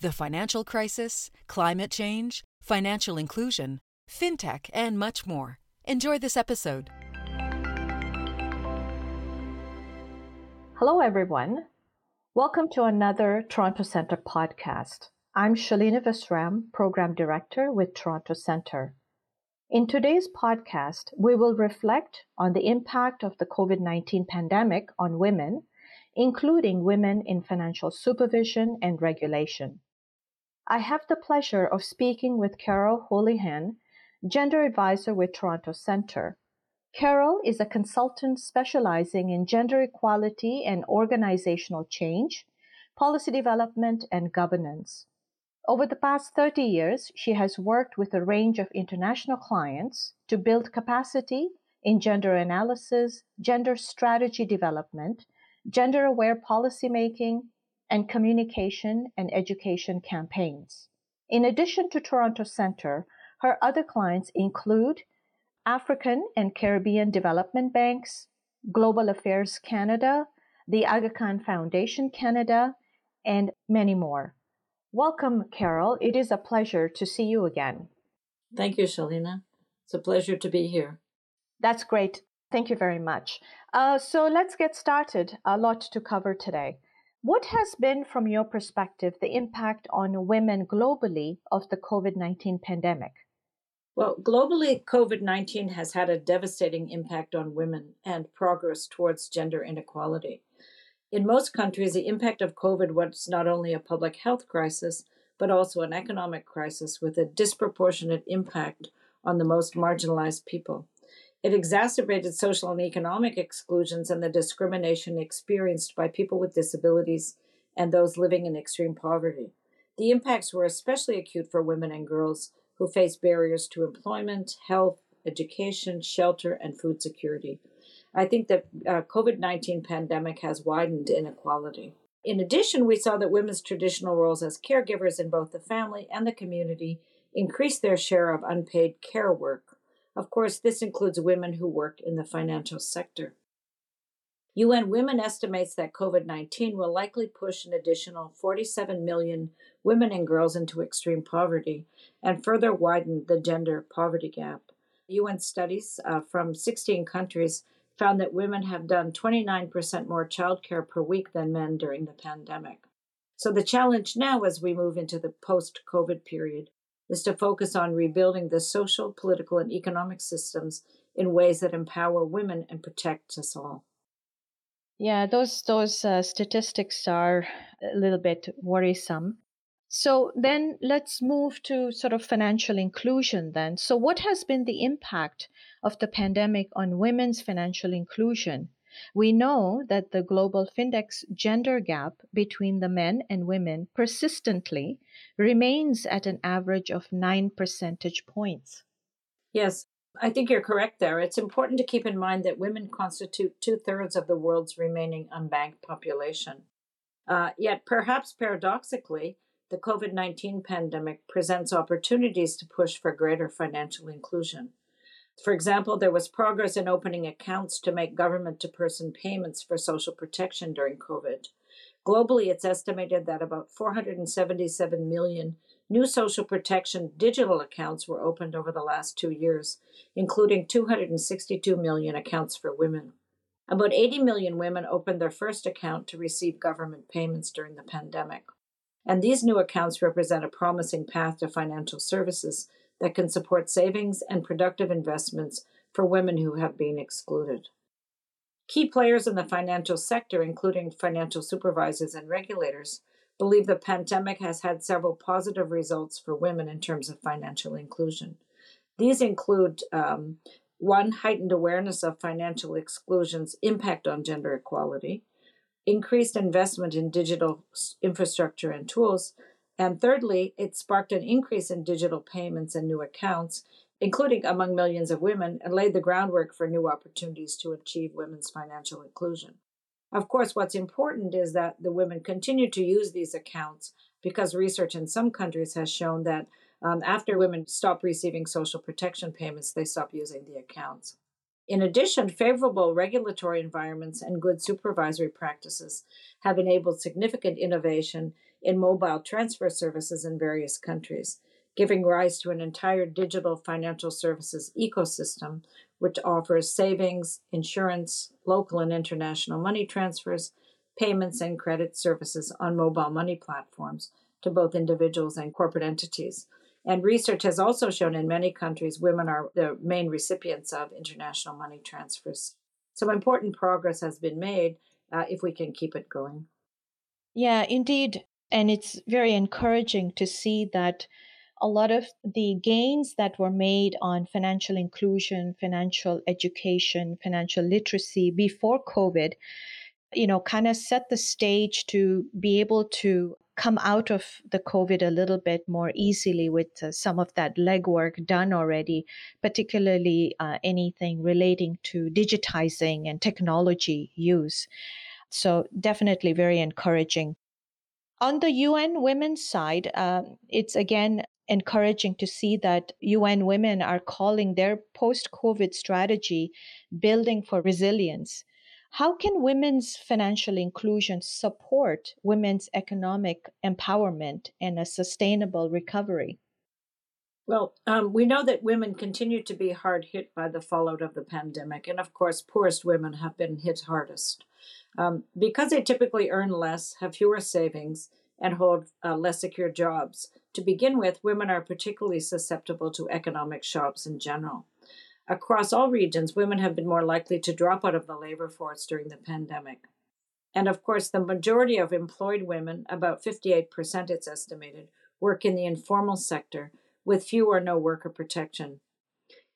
the financial crisis, climate change, financial inclusion, fintech, and much more. Enjoy this episode. Hello, everyone. Welcome to another Toronto Centre podcast. I'm Shalina Visram, Program Director with Toronto Centre. In today's podcast, we will reflect on the impact of the COVID 19 pandemic on women, including women in financial supervision and regulation. I have the pleasure of speaking with Carol Houlihan, Gender Advisor with Toronto Centre. Carol is a consultant specializing in gender equality and organizational change, policy development, and governance. Over the past 30 years, she has worked with a range of international clients to build capacity in gender analysis, gender strategy development, gender aware policymaking, and communication and education campaigns. In addition to Toronto Centre, her other clients include African and Caribbean Development Banks, Global Affairs Canada, the Aga Khan Foundation Canada, and many more. Welcome, Carol. It is a pleasure to see you again. Thank you, Shalina. It's a pleasure to be here. That's great. Thank you very much. Uh, so let's get started. A lot to cover today. What has been, from your perspective, the impact on women globally of the COVID 19 pandemic? Well, globally, COVID 19 has had a devastating impact on women and progress towards gender inequality. In most countries, the impact of COVID was not only a public health crisis, but also an economic crisis with a disproportionate impact on the most marginalized people. It exacerbated social and economic exclusions and the discrimination experienced by people with disabilities and those living in extreme poverty. The impacts were especially acute for women and girls who face barriers to employment, health, education, shelter, and food security. I think that uh, COVID-19 pandemic has widened inequality. In addition, we saw that women's traditional roles as caregivers in both the family and the community increased their share of unpaid care work. Of course, this includes women who work in the financial sector. UN Women estimates that COVID 19 will likely push an additional 47 million women and girls into extreme poverty and further widen the gender poverty gap. UN studies uh, from 16 countries found that women have done 29% more childcare per week than men during the pandemic. So the challenge now as we move into the post COVID period is to focus on rebuilding the social, political, and economic systems in ways that empower women and protect us all. Yeah, those those uh, statistics are a little bit worrisome. So then let's move to sort of financial inclusion then. So what has been the impact of the pandemic on women's financial inclusion? We know that the global Findex gender gap between the men and women persistently remains at an average of 9 percentage points. Yes, I think you're correct there. It's important to keep in mind that women constitute two thirds of the world's remaining unbanked population. Uh, yet, perhaps paradoxically, the COVID 19 pandemic presents opportunities to push for greater financial inclusion. For example, there was progress in opening accounts to make government to person payments for social protection during COVID. Globally, it's estimated that about 477 million new social protection digital accounts were opened over the last two years, including 262 million accounts for women. About 80 million women opened their first account to receive government payments during the pandemic. And these new accounts represent a promising path to financial services that can support savings and productive investments for women who have been excluded. Key players in the financial sector, including financial supervisors and regulators, believe the pandemic has had several positive results for women in terms of financial inclusion. These include um, one, heightened awareness of financial exclusion's impact on gender equality, increased investment in digital infrastructure and tools, And thirdly, it sparked an increase in digital payments and new accounts, including among millions of women, and laid the groundwork for new opportunities to achieve women's financial inclusion. Of course, what's important is that the women continue to use these accounts because research in some countries has shown that um, after women stop receiving social protection payments, they stop using the accounts. In addition, favorable regulatory environments and good supervisory practices have enabled significant innovation in mobile transfer services in various countries, giving rise to an entire digital financial services ecosystem which offers savings, insurance, local and international money transfers, payments, and credit services on mobile money platforms to both individuals and corporate entities. And research has also shown in many countries women are the main recipients of international money transfers. So important progress has been made uh, if we can keep it going. Yeah, indeed. And it's very encouraging to see that a lot of the gains that were made on financial inclusion, financial education, financial literacy before COVID, you know, kind of set the stage to be able to come out of the COVID a little bit more easily with uh, some of that legwork done already, particularly uh, anything relating to digitizing and technology use. So, definitely very encouraging. On the UN Women's side, uh, it's again encouraging to see that UN women are calling their post COVID strategy building for resilience. How can women's financial inclusion support women's economic empowerment and a sustainable recovery? Well, um, we know that women continue to be hard hit by the fallout of the pandemic. And of course, poorest women have been hit hardest. Um, because they typically earn less, have fewer savings, and hold uh, less secure jobs, to begin with, women are particularly susceptible to economic shocks in general. Across all regions, women have been more likely to drop out of the labor force during the pandemic. And of course, the majority of employed women, about 58% it's estimated, work in the informal sector with few or no worker protection.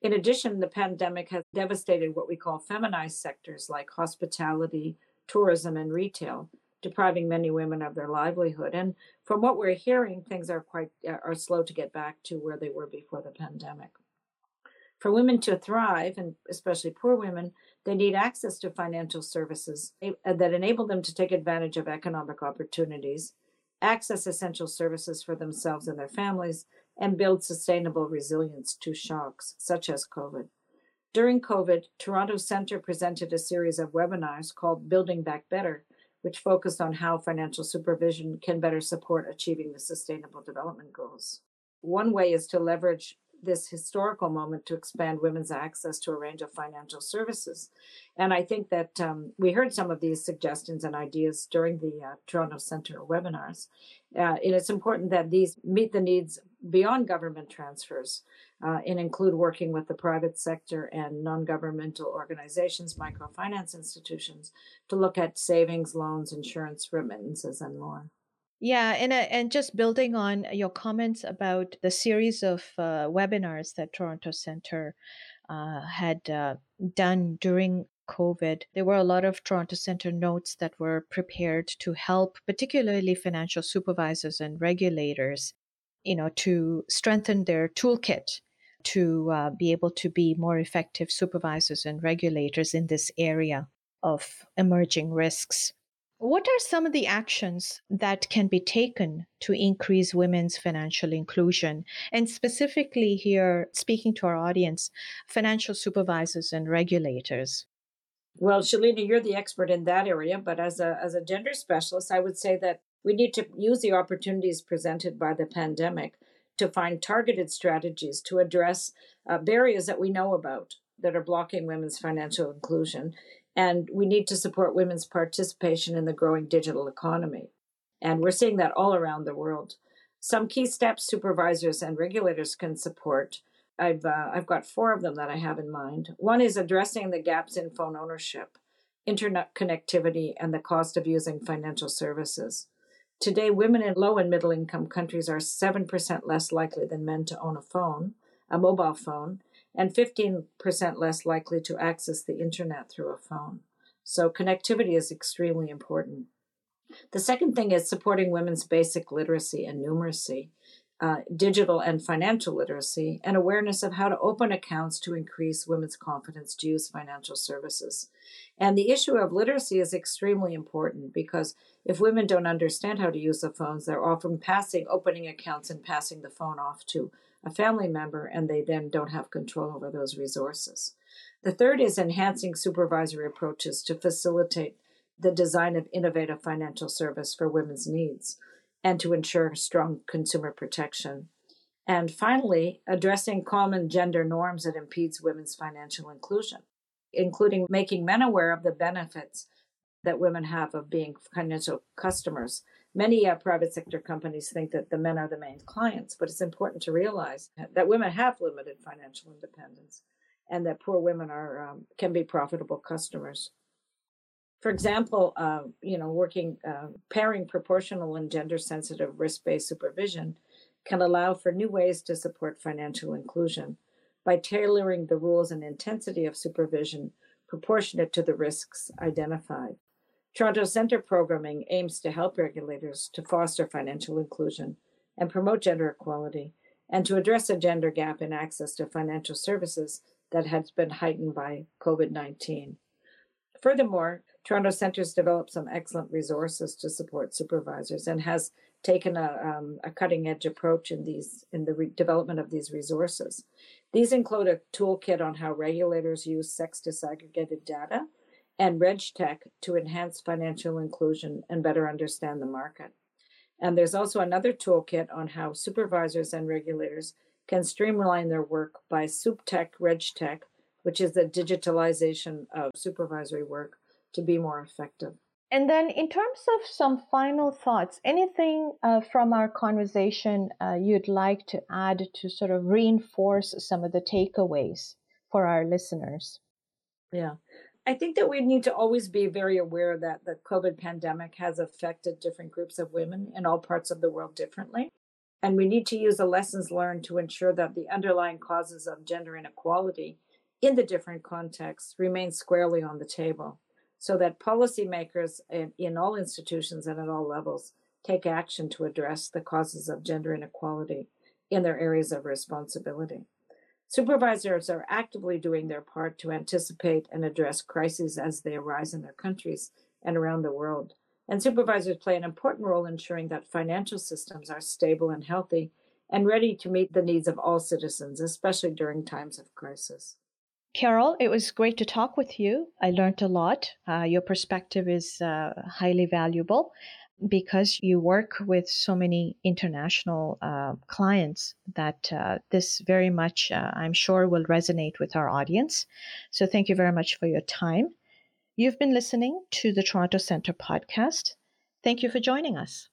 In addition, the pandemic has devastated what we call feminized sectors like hospitality, tourism, and retail, depriving many women of their livelihood. And from what we're hearing, things are quite are slow to get back to where they were before the pandemic. For women to thrive, and especially poor women, they need access to financial services eh, that enable them to take advantage of economic opportunities, access essential services for themselves and their families, and build sustainable resilience to shocks such as COVID. During COVID, Toronto Centre presented a series of webinars called Building Back Better, which focused on how financial supervision can better support achieving the Sustainable Development Goals. One way is to leverage this historical moment to expand women's access to a range of financial services. And I think that um, we heard some of these suggestions and ideas during the uh, Toronto Centre webinars. Uh, and it's important that these meet the needs beyond government transfers uh, and include working with the private sector and non governmental organizations, microfinance institutions, to look at savings, loans, insurance, remittances, and more. Yeah, and uh, and just building on your comments about the series of uh, webinars that Toronto Centre uh, had uh, done during COVID, there were a lot of Toronto Centre notes that were prepared to help, particularly financial supervisors and regulators, you know, to strengthen their toolkit to uh, be able to be more effective supervisors and regulators in this area of emerging risks. What are some of the actions that can be taken to increase women's financial inclusion? And specifically, here, speaking to our audience, financial supervisors and regulators. Well, Shalini, you're the expert in that area, but as a, as a gender specialist, I would say that we need to use the opportunities presented by the pandemic to find targeted strategies to address uh, barriers that we know about that are blocking women's financial inclusion. And we need to support women's participation in the growing digital economy. And we're seeing that all around the world. Some key steps supervisors and regulators can support. I've, uh, I've got four of them that I have in mind. One is addressing the gaps in phone ownership, internet connectivity, and the cost of using financial services. Today, women in low and middle income countries are 7% less likely than men to own a phone, a mobile phone, and 15% less likely to access the internet through a phone. So, connectivity is extremely important. The second thing is supporting women's basic literacy and numeracy uh, digital and financial literacy, and awareness of how to open accounts to increase women's confidence to use financial services. And the issue of literacy is extremely important because if women don't understand how to use the phones, they're often passing, opening accounts and passing the phone off to a family member, and they then don't have control over those resources. The third is enhancing supervisory approaches to facilitate the design of innovative financial service for women's needs and to ensure strong consumer protection. And finally, addressing common gender norms that impedes women's financial inclusion, including making men aware of the benefits that women have of being financial customers. Many uh, private sector companies think that the men are the main clients, but it's important to realize that women have limited financial independence and that poor women are um, can be profitable customers. For example, uh, you know, working uh, pairing proportional and gender sensitive risk based supervision can allow for new ways to support financial inclusion by tailoring the rules and intensity of supervision proportionate to the risks identified. Toronto Centre programming aims to help regulators to foster financial inclusion and promote gender equality and to address a gender gap in access to financial services that has been heightened by COVID 19. Furthermore, Toronto Centre's developed some excellent resources to support supervisors and has taken a, um, a cutting edge approach in these in the re- development of these resources. These include a toolkit on how regulators use sex disaggregated data and RegTech to enhance financial inclusion and better understand the market. And there's also another toolkit on how supervisors and regulators can streamline their work by SupTech RegTech which is the digitalization of supervisory work to be more effective. And then, in terms of some final thoughts, anything uh, from our conversation uh, you'd like to add to sort of reinforce some of the takeaways for our listeners? Yeah. I think that we need to always be very aware that the COVID pandemic has affected different groups of women in all parts of the world differently. And we need to use the lessons learned to ensure that the underlying causes of gender inequality in the different contexts remain squarely on the table so that policymakers in, in all institutions and at all levels take action to address the causes of gender inequality in their areas of responsibility. Supervisors are actively doing their part to anticipate and address crises as they arise in their countries and around the world. And supervisors play an important role in ensuring that financial systems are stable and healthy and ready to meet the needs of all citizens, especially during times of crisis. Carol, it was great to talk with you. I learned a lot. Uh, your perspective is uh, highly valuable because you work with so many international uh, clients that uh, this very much, uh, I'm sure, will resonate with our audience. So thank you very much for your time. You've been listening to the Toronto Centre podcast. Thank you for joining us.